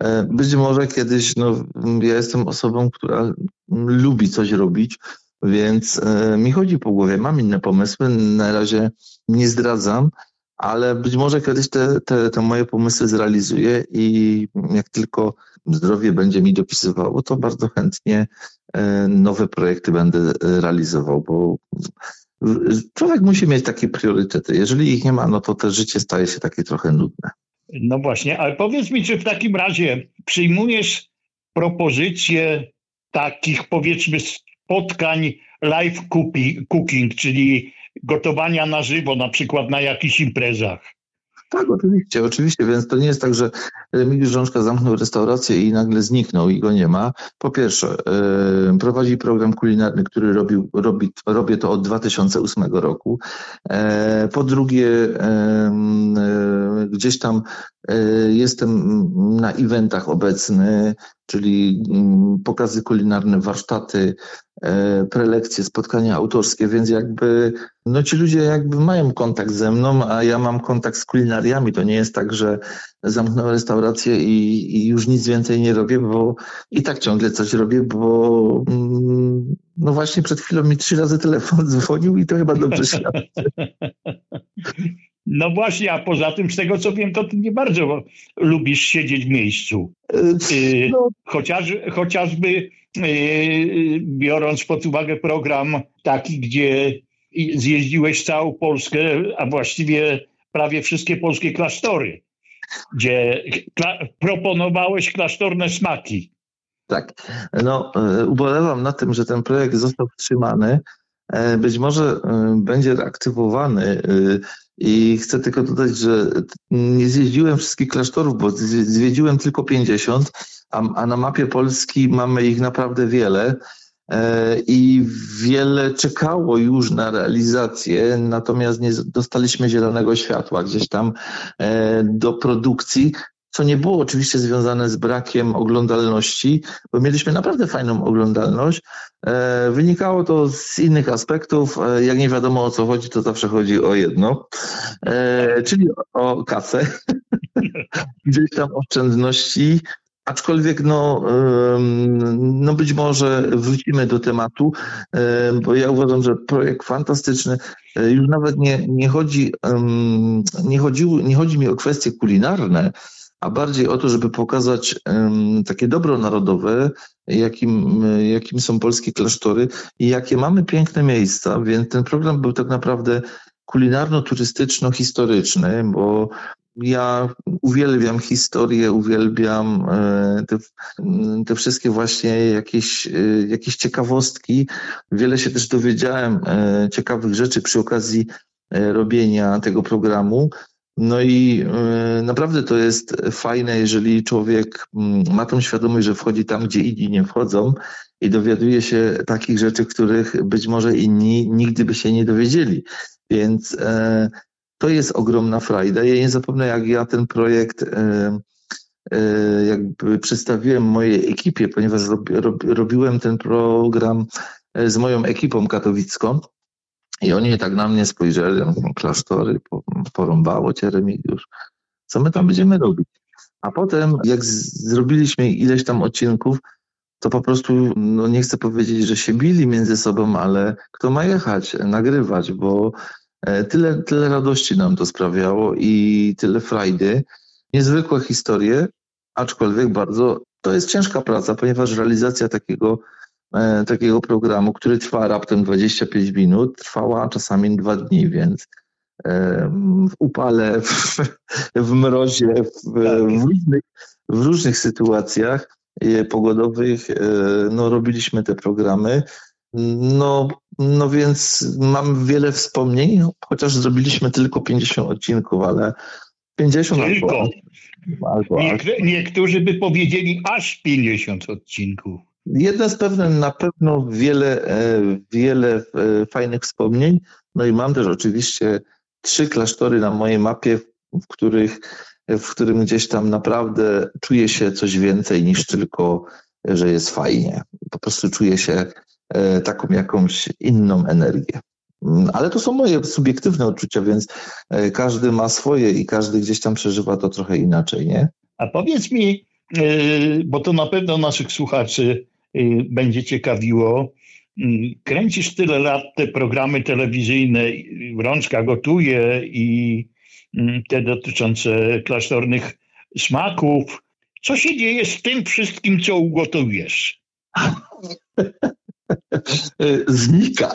E, być może kiedyś, no ja jestem osobą, która lubi coś robić, więc e, mi chodzi po głowie, mam inne pomysły, na razie nie zdradzam, ale być może kiedyś te, te, te moje pomysły zrealizuję i jak tylko zdrowie będzie mi dopisywało, to bardzo chętnie e, nowe projekty będę realizował, bo człowiek musi mieć takie priorytety. Jeżeli ich nie ma, no to te życie staje się takie trochę nudne. No właśnie, ale powiedz mi, czy w takim razie przyjmujesz propozycje takich powiedzmy spotkań live cooking, czyli gotowania na żywo, na przykład na jakichś imprezach. Tak, oczywiście, oczywiście, więc to nie jest tak, że Remigiusz Rzączka zamknął restaurację i nagle zniknął i go nie ma. Po pierwsze, yy, prowadzi program kulinarny, który robi, robię to od 2008 roku. Yy, po drugie, yy, gdzieś tam jestem na eventach obecny, czyli mm, pokazy kulinarne, warsztaty, E, prelekcje, spotkania autorskie, więc jakby no ci ludzie jakby mają kontakt ze mną, a ja mam kontakt z kulinariami. To nie jest tak, że zamknąłem restaurację i, i już nic więcej nie robię, bo i tak ciągle coś robię, bo mm, no właśnie przed chwilą mi trzy razy telefon dzwonił i to chyba dobrze świadczy. No właśnie, a poza tym, z tego co wiem, to ty nie bardzo lubisz siedzieć w miejscu. Y, no. Chociaż, chociażby Y, biorąc pod uwagę program taki, gdzie zjeździłeś całą Polskę, a właściwie prawie wszystkie polskie klasztory, gdzie kla proponowałeś klasztorne smaki. Tak. No, y, ubolewam na tym, że ten projekt został wstrzymany. E, być może będzie reaktywowany i chcę tylko dodać, że nie zjeździłem wszystkich klasztorów, bo zwiedziłem tylko 50, a, a na mapie Polski mamy ich naprawdę wiele e, i wiele czekało już na realizację, natomiast nie dostaliśmy zielonego światła gdzieś tam e, do produkcji, co nie było oczywiście związane z brakiem oglądalności, bo mieliśmy naprawdę fajną oglądalność. E, wynikało to z innych aspektów. Jak nie wiadomo o co chodzi, to zawsze chodzi o jedno, czyli o kasę. Gdzieś tam oszczędności, Aczkolwiek no, no być może wrócimy do tematu, bo ja uważam, że projekt fantastyczny. E, już nawet nie, nie, chodzi, nie, chodziło, nie chodzi mi o kwestie kulinarne, a bardziej o to, żeby pokazać takie dobro narodowe, jakim, jakim są polskie klasztory i jakie mamy piękne miejsca, więc ten program był tak naprawdę kulinarno-turystyczno-historyczny, bo ja uwielbiam historię, uwielbiam e, te, te, wszystkie właśnie jakieś, e, jakieś ciekawostki. Wiele się też dowiedziałem e, ciekawych rzeczy przy okazji robienia tego programu. No i naprawdę to jest fajne, jeżeli człowiek ma tą świadomość, że wchodzi tam, gdzie inni nie wchodzą i dowiaduje się takich rzeczy, których być może inni nigdy by się nie dowiedzieli. Więc to jest ogromna frajda. Ja nie zapomnę, jak ja ten projekt e, jakby przedstawiłem mojej ekipie, ponieważ robiłem ten program e, z moją ekipą katowicką i oni tak na mnie spojrzeli, klasztory, porąbało cię Remigiusz. Co my tam będziemy robić? A potem, jak zrobiliśmy ileś tam odcinków, to po prostu, no nie chcę powiedzieć, że się bili między sobą, ale kto ma jechać, nagrywać, bo tyle, tyle radości nam to sprawiało i tyle frajdy. Niezwykłe historie, aczkolwiek bardzo to jest ciężka praca, ponieważ realizacja takiego, e, takiego programu, który trwa raptem 25 minut, trwała czasami dwa dni, więc e, w upale, w, w mrozie, w, w, różnych, w różnych sytuacjach pogodowych no, robiliśmy te programy. No, no więc mam wiele wspomnień, chociaż zrobiliśmy tylko 50 odcinków, ale 50 tylko. Albo, albo, niektórzy by powiedzieli aż 50 odcinków. Jedno z pewne, na pewno wiele, e, wiele e, fajnych wspomnień. No i mam też oczywiście trzy klasztory na mojej mapie, w których, w którym gdzieś tam naprawdę czuję się coś więcej niż tylko, że jest fajnie. Po prostu czuję się taką jakąś inną energię. Mm, ale to są moje subiektywne odczucia, więc każdy ma swoje i każdy gdzieś tam przeżywa to trochę inaczej, nie? A powiedz mi, bo to na pewno naszych słuchaczy będzie ciekawiło. Mm, kręcisz tyle lat te programy telewizyjne, Rączka gotuje i mm, te dotyczące klasztornych smaków. Co się dzieje z tym wszystkim, co ugotujesz? Znika.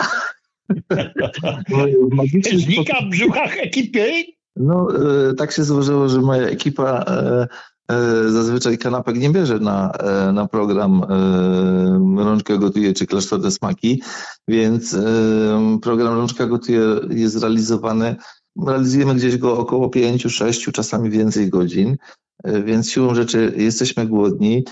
Znika w brzuchach ekipy? No, e, tak się złożyło, że moja ekipa e, E, zazwyczaj kanapek nie bierze na, e, na program e, Rączka Gotuje czy Klasztorne Smaki, więc program Rączka Gotuje jest realizowany, realizujemy gdzieś go około 5, 6, czasami więcej godzin, więc siłą rzeczy jesteśmy głodni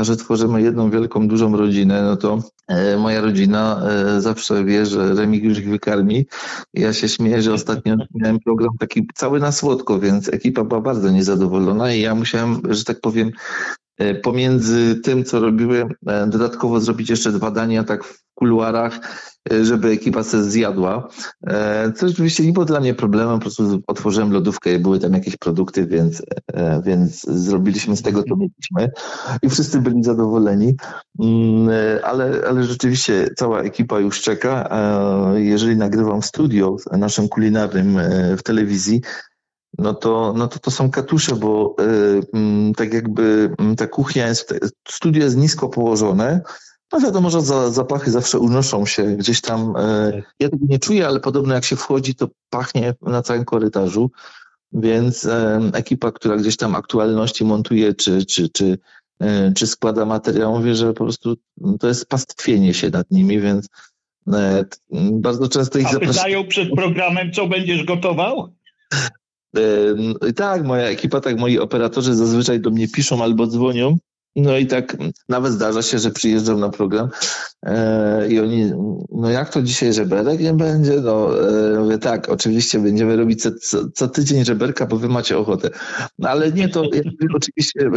a że tworzymy jedną wielką, dużą rodzinę, no to e, moja rodzina e, zawsze wie, że Remigiusz ich wykarmi. Ja się śmieję, że ostatnio miałem program taki cały na słodko, więc ekipa była bardzo niezadowolona i ja musiałem, że tak powiem, e, pomiędzy tym, co robiły, dodatkowo zrobić jeszcze dwa dania tak w kuluarach, e, żeby ekipa se zjadła. E, co oczywiście nie było dla mnie problemem, po prostu otworzyłem lodówkę i były tam jakieś produkty, więc, e, więc zrobiliśmy z tego, co mieliśmy i wszyscy byli zadowoleni. Mm, ale, ale rzeczywiście cała ekipa już czeka. Jeżeli nagrywam studio naszym kulinarnym w telewizji, no to, no to to są katusze, bo y, tak jakby ta kuchnia jest, studio jest nisko położone, no wiadomo, że za, zapachy zawsze unoszą się gdzieś tam. E, ja tego nie czuję, ale podobno jak się wchodzi, to pachnie na całym korytarzu. Więc e, ekipa, która gdzieś tam aktualności montuje, czy, czy, czy, e, czy składa materiał, mówi, że po prostu to jest pastwienie się nad nimi, więc bardzo często ich zapraszają. pytają przed programem, co będziesz gotował? E, tak, moja ekipa, tak moi operatorzy zazwyczaj do mnie piszą albo dzwonią no i tak nawet zdarza się, że przyjeżdżam na program e, i oni, no jak to dzisiaj żeberek nie będzie? No e, mówię tak, oczywiście będziemy robić co, co, co, tydzień żeberka, bo wy macie ochotę. No ale nie, to ja oczywiście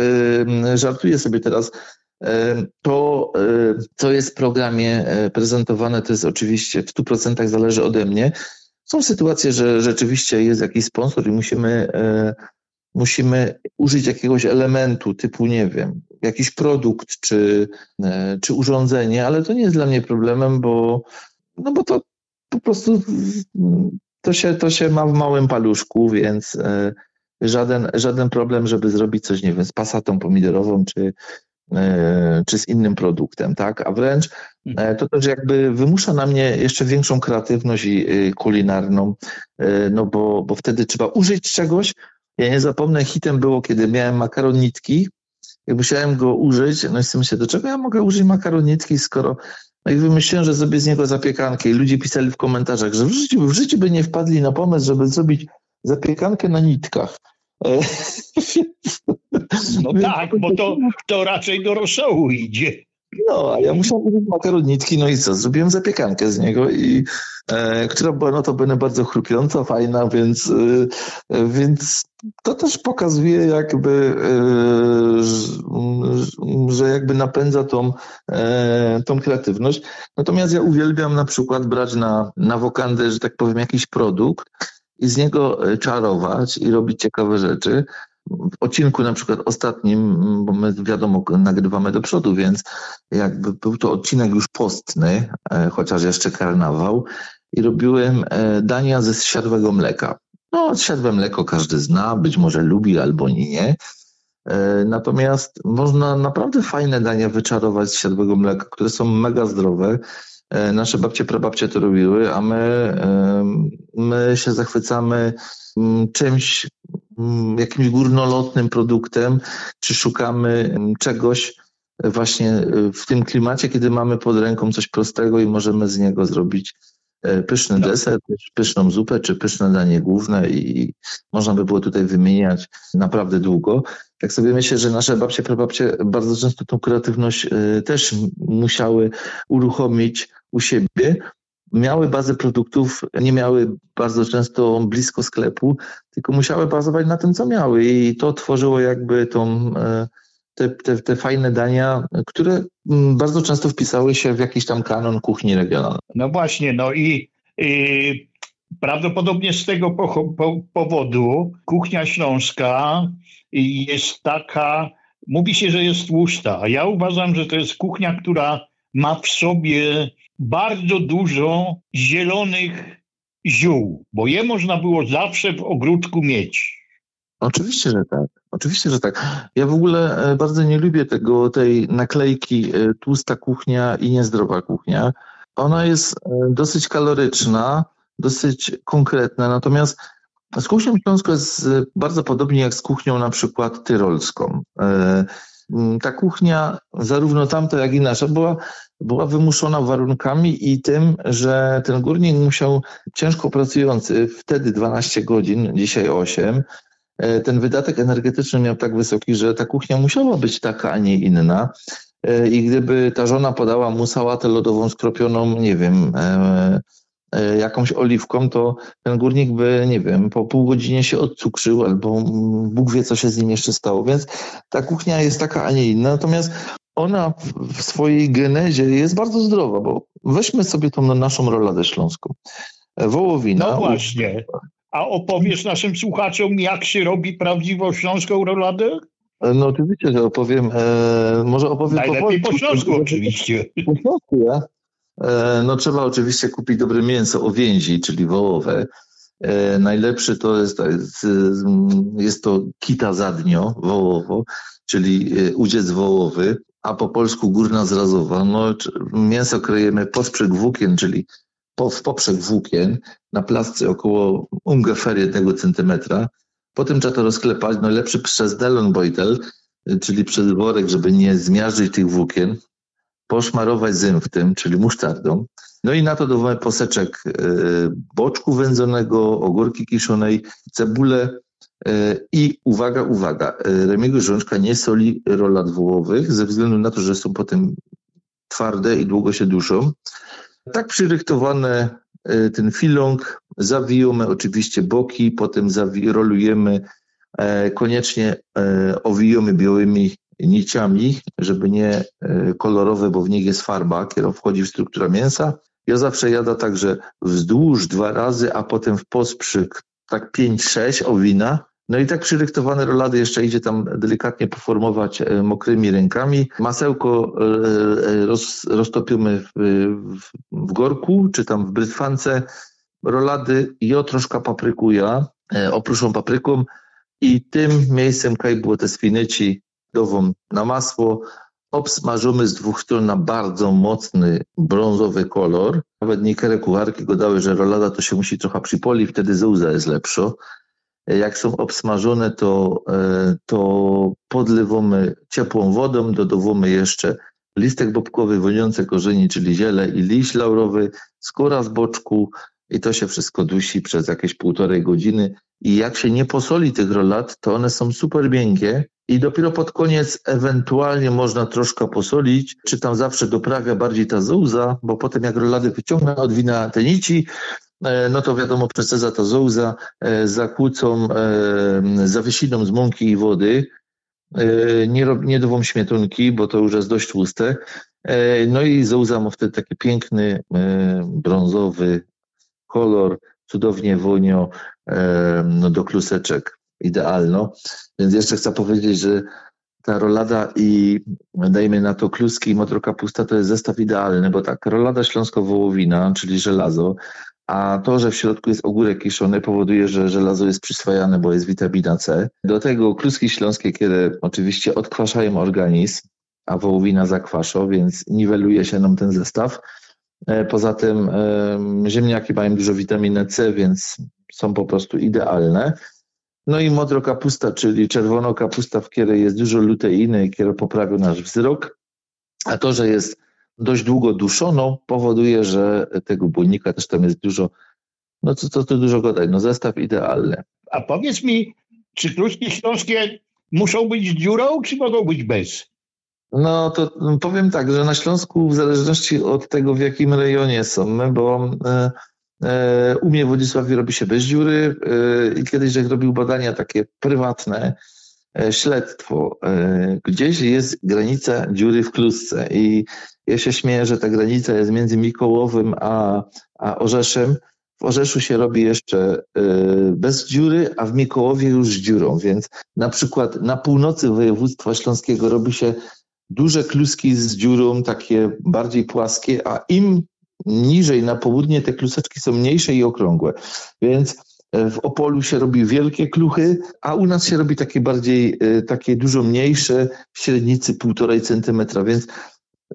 żartuję sobie teraz. To, co jest w programie e, prezentowane, to jest oczywiście w 100% zależy ode mnie. Są sytuacje, że rzeczywiście jest jakiś sponsor i musimy musimy użyć jakiegoś elementu typu, nie wiem, jakiś produkt czy, e, czy urządzenie, ale to nie jest dla mnie problemem, bo, no bo to po prostu to się, to się ma w małym paluszku, więc e, żaden, żaden problem, żeby zrobić coś, nie wiem, z pasatą pomidorową czy, e, czy z innym produktem, tak? A wręcz. To też jakby wymusza na mnie jeszcze większą kreatywność kulinarną, no bo, bo wtedy trzeba użyć czegoś, ja nie zapomnę, hitem było, kiedy miałem makaronitki. Jak musiałem go użyć, no i sobie myślę, do czego ja mogę użyć makaronitki, skoro... No i wymyśliłem, że zrobię z niego zapiekankę i ludzie pisali w komentarzach, że w życiu, w życiu by nie wpadli na pomysł, żeby zrobić zapiekankę na nitkach. No tak, bo to, to raczej do rosołu idzie. No, a ja musiałem użyć makaronitki, no i co? Zrobiłem zapiekankę z niego, i, e, która była notabene bardzo chrupiąca, fajna, więc, e, więc to też pokazuje jakby, e, że jakby napędza tą, e, tą kreatywność. Natomiast ja uwielbiam na przykład brać na, na wokandę, że tak powiem, jakiś produkt i z niego e, czarować i robić ciekawe rzeczy w odcinku na przykład ostatnim, bo my wiadomo, nagrywamy do przodu, więc jakby był to odcinek już postny, e, chociaż jeszcze karnawał i robiłem e, dania ze siadłego mleka. No, siadłe mleko każdy zna, być może lubi albo nie. E, natomiast można naprawdę fajne dania wyczarować z siadłego mleka, które są mega zdrowe. Nasze babcie, prababcie to robiły, a my, my się zachwycamy czymś, Mm, jakimś górnolotnym produktem, czy szukamy mm, czegoś, właśnie w tym klimacie, kiedy mamy pod ręką coś prostego i możemy z niego zrobić pyszny no. deser, pyszną zupę czy pyszne danie główne i można by było tutaj wymieniać naprawdę długo. Tak sobie myślę, że nasze babcie, prababcie bardzo często tą kreatywność też musiały uruchomić u siebie, miały bazę produktów, nie miały bardzo często blisko sklepu, tylko musiały bazować na tym, co miały i to tworzyło jakby tą, e, te, te, te fajne dania, które mm, bardzo często wpisały się w jakiś tam kanon kuchni regionalnej. No właśnie, no i, i prawdopodobnie z tego po, po, powodu kuchnia śląska jest taka, mówi się, że jest tłusta, a ja uważam, że to jest kuchnia, która ma w sobie bardzo dużo zielonych ziół, bo je można było zawsze w ogródku mieć. Oczywiście, że tak. Oczywiście, że tak. Ja w ogóle e, bardzo nie lubię tego, tej naklejki e, tłusta kuchnia i niezdrowa kuchnia. Ona jest e, dosyć kaloryczna, dosyć konkretna, natomiast z kuchnią śląską jest bardzo podobnie jak z kuchnią na przykład tyrolską. Mm, ta kuchnia, zarówno tamta, jak i nasza, była, była wymuszona warunkami i tym, że ten górnik musiał ciężko pracujący, wtedy 12 godzin, dzisiaj 8, e, ten wydatek energetyczny miał tak wysoki, że ta kuchnia musiała być taka, a nie inna. E, I gdyby ta żona podała mu sałatę lodową skropioną, nie wiem, e, jakąś oliwką, to ten górnik by, nie wiem, po pół godzinie się odcukrzył, albo Bóg wie, co się z nim jeszcze stało. Więc ta kuchnia jest taka, a nie inna. Natomiast ona w swojej genezie jest bardzo zdrowa, bo weźmy sobie tą naszą roladę śląską. E, wołowina. No właśnie. A opowiesz naszym słuchaczom, jak się robi prawdziwą śląską roladę? E, no oczywiście, że opowiem. E, może opowiem Najlepiej po, po śląsku oczywiście. Po śląsku, ja? E, no trzeba oczywiście kupić dobre mięso owięzi, czyli wołowe. E, najlepszy to jest, to jest, to kita zadnio, wołowo, czyli e, udziec wołowy, a po polsku górna zrazowa. No, mięso krojemy posprzek włókien, czyli po, w poprzek włókien na plasce około ungefähr jednego centymetra. Potem trzeba to rozklepać, najlepszy przez delonbeutel, czyli przez worek, żeby nie zmiażdżyć tych włókien poszmarować zymftem, czyli musztardą. No i na to dodawamy poseczek e, boczku wędzonego, ogórki kiszonej, cebulę e, i uwaga, uwaga, e, Remiego Rzączka nie soli rolat wołowych ze względu na to, że są potem twarde i długo się duszą. Tak przyrychtowane ten filong zawijamy oczywiście boki, potem rolujemy, koniecznie owijamy białymi niciami, żeby nie e, kolorowe, bo w nich jest farba, kiedy wchodzi w strukturę mięsa. Ja zawsze jada także wzdłuż dwa razy, a potem w posprzyk tak 5-6 owina. No i tak przyryktowane rolady jeszcze idzie tam delikatnie poformować e, mokrymi rękami. Masełko e, roz, roztopimy w, w, w, gorku, czy tam w brytwance. Rolady jo troszkę paprykuja, oprószą papryką i tym miejscem kaj było te swineci na masło, obsmażymy z dwóch stron na bardzo mocny brązowy kolor. Nawet niektóre kucharki go dały, że rolada to się musi trochę przypolić, wtedy zeuza jest lepsza. Jak są obsmażone, to, e, to podlewamy ciepłą wodą, dodawamy jeszcze listek bobkowy, woniące korzeni, czyli ziele i liść laurowy, skóra z boczku i to się wszystko dusi przez jakieś półtorej godziny. I jak się nie posoli tych rolat, to one są super miękkie i dopiero pod koniec ewentualnie można troszkę posolić, czy tam zawsze doprawia bardziej ta zouza, bo potem jak rolady wyciągnę od wina te nici, e, no to wiadomo, przeceza ta zouza e, zakłócą e, zawiesiną z mąki i wody, nie, nie dową śmietunki, bo to już jest dość tłuste. No i zouza ma wtedy taki piękny, brązowy kolor, cudownie wonio no, do kluseczek idealno. Więc jeszcze chcę powiedzieć, że ta rolada i dajmy na to kluski i motrokapusta to jest zestaw idealny, bo tak, rolada śląsko-wołowina, czyli żelazo, a to, że w środku jest ogórek kiszony powoduje, że żelazo jest przyswajane, bo jest witamina C. Do tego kluski śląskie, kiedy oczywiście odkwaszają organizm, a wołowina zakwasza, więc niweluje się nam ten zestaw. E, poza tym ziemniaki mają dużo witaminy C, więc są po prostu idealne. No i modro kapusta, czyli czerwono kapusta, w której jest dużo luteiny która poprawia nasz wzrok. A to, że jest dość długo duszoną, powoduje, że tego błonnika też tam jest dużo. No co to, to dużo gadać, no zestaw idealny. A powiedz mi, czy kluski śląskie muszą być dziurą, czy mogą być bez? No to powiem tak, że na Śląsku w zależności od tego, w jakim rejonie są, bo e, e, u mnie w Władysławie robi się bez dziury e, i kiedyś jak robił badania takie prywatne, e, śledztwo, e, gdzieś jest granica dziury w klusce i ja się śmieję, że ta granica jest między Mikołowym a, a Orzeszem. W Orzeszu się robi jeszcze e, bez dziury, a w Mikołowie już z dziurą, więc na przykład na północy województwa śląskiego robi się duże kluski z dziurą, takie bardziej płaskie, a im niżej na południe te kluseczki są mniejsze i okrągłe. Więc e, w Opolu się robi wielkie kluchy, a u nas się robi takie bardziej, e, takie dużo mniejsze, średnicy półtorej centymetra, więc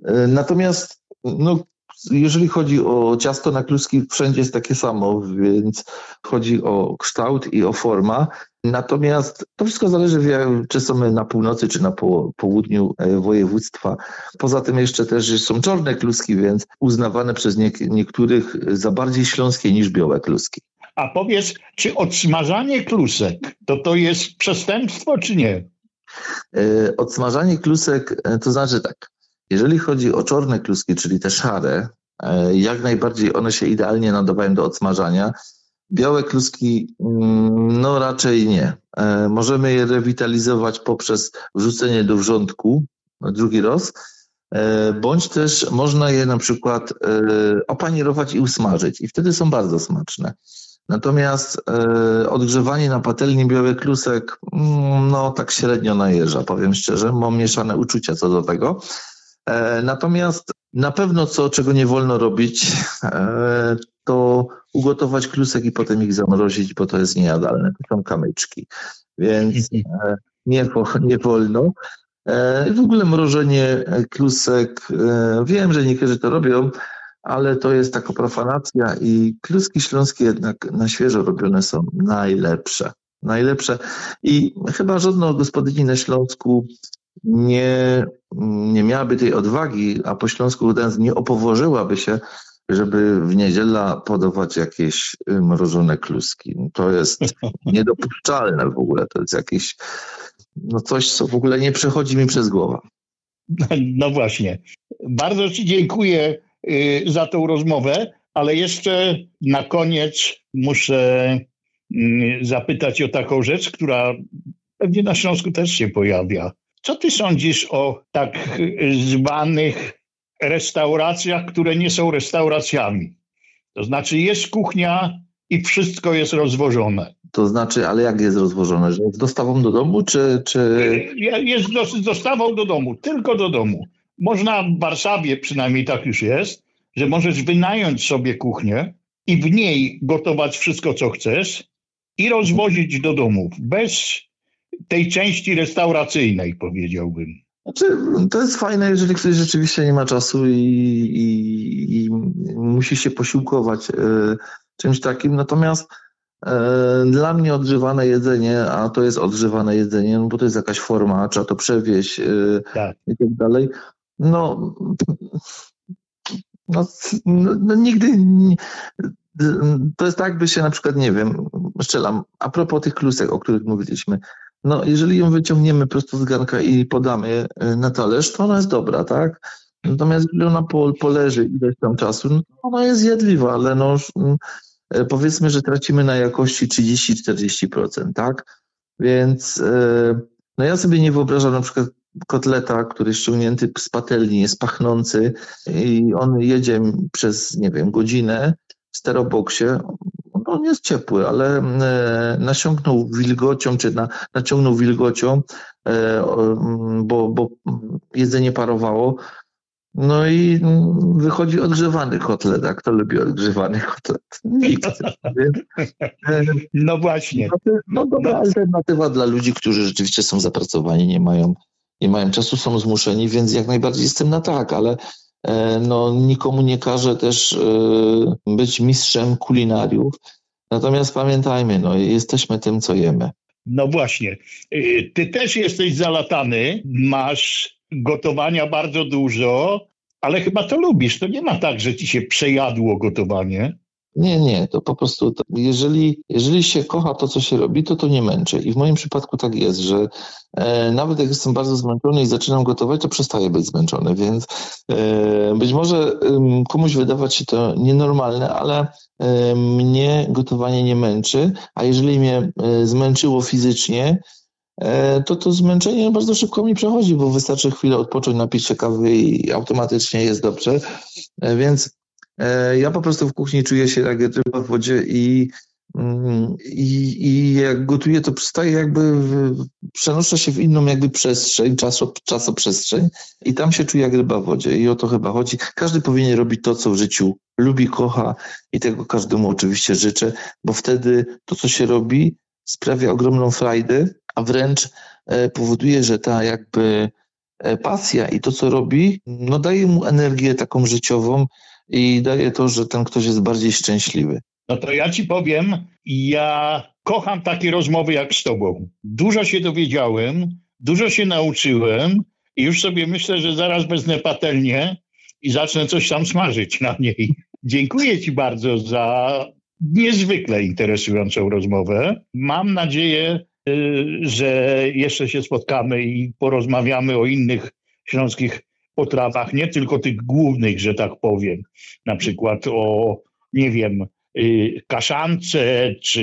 e, natomiast no, jeżeli chodzi o ciasto na kluski, wszędzie jest takie samo, więc chodzi o kształt i o forma. Natomiast to wszystko zależy, czy są na północy, czy na południu e, województwa. Poza tym jeszcze też są czarne kluski, więc uznawane przez niektórych za bardziej śląskie niż białe kluski. A powiedz, czy odsmażanie klusek to to jest przestępstwo, czy nie? E, odsmażanie klusek e, to znaczy tak. Jeżeli chodzi o czarne kluski, czyli te szare, jak najbardziej one się idealnie nadawają do odsmażania. Białe kluski, mm, no raczej nie. E, możemy je rewitalizować poprzez wrzucenie do wrzątku drugi raz, e, bądź też można je na przykład e, opanierować i usmażyć i wtedy są bardzo smaczne. Natomiast odgrzewanie na patelni białych klusek, mm, no tak średnio najeżdża, powiem szczerze, mam mieszane uczucia co do tego. Natomiast na pewno co, czego nie wolno robić, to ugotować klusek i potem ich zamrozić, bo to jest niejadalne. To są kamyczki, więc e, nie, nie wolno. E, w ogóle mrożenie klusek, e, wiem, że niektórzy to robią, ale to jest taka profanacja i kluski śląskie jednak na świeżo robione są najlepsze. Najlepsze. I chyba żadna gospodyni na Śląsku nie, nie miałaby tej odwagi, a po Śląsku nie opoworzyłaby się żeby w niedziela podawać jakieś y, mrożone kluski. To jest niedopuszczalne w ogóle. To jest jakieś no coś, co w ogóle nie przechodzi mi przez głowę. No właśnie. Bardzo Ci dziękuję y, za tą rozmowę, ale jeszcze na koniec muszę y, zapytać o taką rzecz, która pewnie na Śląsku też się pojawia. Co ty sądzisz o tak zwanych restauracjach, które nie są restauracjami. To znaczy jest kuchnia i wszystko jest rozwożone. To znaczy, ale jak jest rozwożone? Że z dostawą do domu, czy... czy... Jest z dostawą do domu, tylko do domu. Można w Warszawie, przynajmniej tak już jest, że możesz wynająć sobie kuchnię i w niej gotować wszystko, co chcesz i rozwozić do domów, bez tej części restauracyjnej, powiedziałbym. Znaczy, to jest fajne, jeżeli ktoś rzeczywiście nie ma czasu i, i, i musi się posiłkować y, czymś takim. Natomiast y, dla mnie odżywane jedzenie, a to jest odżywane jedzenie, no bo to jest jakaś forma, trzeba to przewieźć y, tak. i tak dalej. No, no, no, no nigdy. Nie, to jest tak, by się na przykład, nie wiem, szczelam, a propos tych klusek, o których mówiliśmy, no, jeżeli ją wyciągniemy prosto z garnka i podamy e, na talerz, to ona jest dobra, tak? Natomiast jeżeli ona po, poleży ileś tam czasu, no, ona jest jedliwa, ale no, mm, e, powiedzmy, że tracimy na jakości 30-40%, tak? Więc e, no ja sobie nie wyobrażam na przykład kotleta, który jest ściągnięty z patelni, jest pachnący i on jedzie przez, nie wiem, godzinę w steroboksie, on jest ciepły, ale e, nasiąknął wilgocią, czy na, naciągnął wilgocią, e, bo, bo jedzenie parowało. No i wychodzi odgrzewany kotlet. A kto lubi odgrzewany kotlet? Nikt. No właśnie. No dobra no. alternatywa dla ludzi, którzy rzeczywiście są zapracowani, nie mają, nie mają czasu, są zmuszeni, więc jak najbardziej jestem na tak, ale e, no, nikomu nie każe też być mistrzem kulinariów. Natomiast pamiętajmy, no, jesteśmy tym, co jemy. No właśnie. Y, ty też jesteś zalatany, masz gotowania bardzo dużo, ale chyba to lubisz. To nie ma tak, że ci się przejadło gotowanie. Nie, nie, to po prostu, jeżeli, jeżeli się kocha to, co się robi, to to nie męczy. I w moim przypadku tak jest, że e, nawet jak jestem bardzo zmęczony i zaczynam gotować, to przestaję być zmęczony, więc e, być może e, komuś wydawać się to nienormalne, ale e, mnie gotowanie nie męczy, a jeżeli mnie e, zmęczyło fizycznie, e, to to zmęczenie bardzo szybko mi przechodzi, bo wystarczy chwilę odpocząć, napić się kawy i automatycznie jest dobrze. Więc ja po prostu w kuchni czuję się jak ryba w wodzie i, mm, i, i jak gotuję, to przestaję jakby, przenoszę się w inną jakby przestrzeń, czaso, czasoprzestrzeń i tam się czuję jak ryba w wodzie i o to chyba chodzi. Każdy powinien robić to, co w życiu lubi, kocha i tego każdemu oczywiście życzę, bo wtedy to, co się robi, sprawia ogromną frajdę, a wręcz e, powoduje, że ta jakby e, pasja i to, co robi, no daje mu energię taką życiową, i daje to, że ten ktoś jest bardziej szczęśliwy. No to ja ci powiem, ja kocham takie rozmowy jak z tobą. Dużo się dowiedziałem, dużo się nauczyłem i już sobie myślę, że zaraz wezmę patelnię i zacznę coś tam smażyć na niej. Dziękuję ci bardzo za niezwykle interesującą rozmowę. Mam nadzieję, y, że jeszcze się spotkamy i porozmawiamy o innych śląskich potrawach, nie tylko tych głównych, że tak powiem, na przykład o, nie wiem, y, kaszance, czy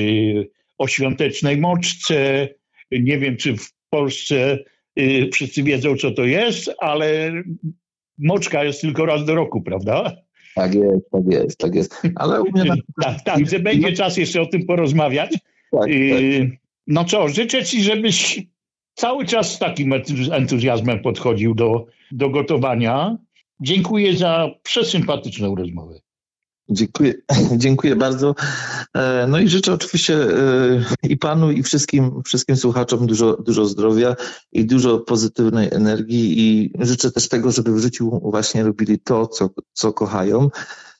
o świątecznej moczce. Nie wiem, czy w Polsce y, wszyscy wiedzą, co to jest, ale moczka jest tylko raz do roku, prawda? Tak jest, tak jest, tak jest. Ale u mnie na... Tak, tak, że będzie czas jeszcze o tym porozmawiać. Tak, y, tak. No co, życzę Ci, żebyś cały czas z takim entuzjazmem podchodził do, do gotowania. Dziękuję za przesympatyczną rozmowę. Dziękuję, dziękuję bardzo. E, no i życzę oczywiście e, i panu, i wszystkim, wszystkim słuchaczom dużo, dużo zdrowia i dużo pozytywnej energii i życzę też tego, żeby w życiu właśnie robili to, co, co kochają.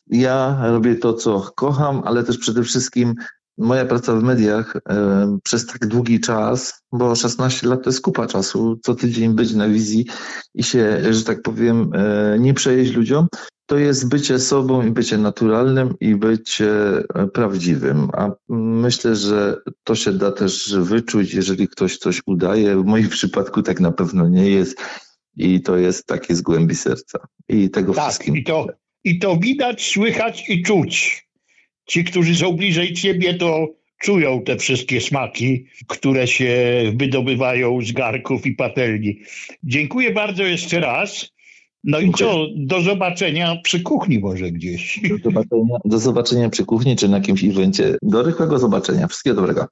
Ja robię to, co kocham, ale też przede wszystkim moja praca w mediach e, przez tak długi czas, bo 16 lat to jest kupa czasu, co tydzień być na wizji i się, że tak powiem, e, nie przejeść ludziom, to jest bycie sobą i bycie naturalnym i bycie e, prawdziwym. A myślę, że to się da też wyczuć, jeżeli ktoś coś udaje. W moim przypadku tak na pewno nie jest i to jest takie z głębi serca. I tego tak, wszystkim. I to, I to widać, słychać i czuć. Ci, którzy są bliżej ciebie, to czują te wszystkie smaki, które się wydobywają z garków i patelni. Dziękuję bardzo jeszcze raz. No i co, do zobaczenia przy kuchni może gdzieś. Do zobaczenia, do zobaczenia przy kuchni czy na jakimś evencie. Do rychłego zobaczenia. Wszystkiego dobrego.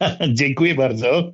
Dziękuję bardzo.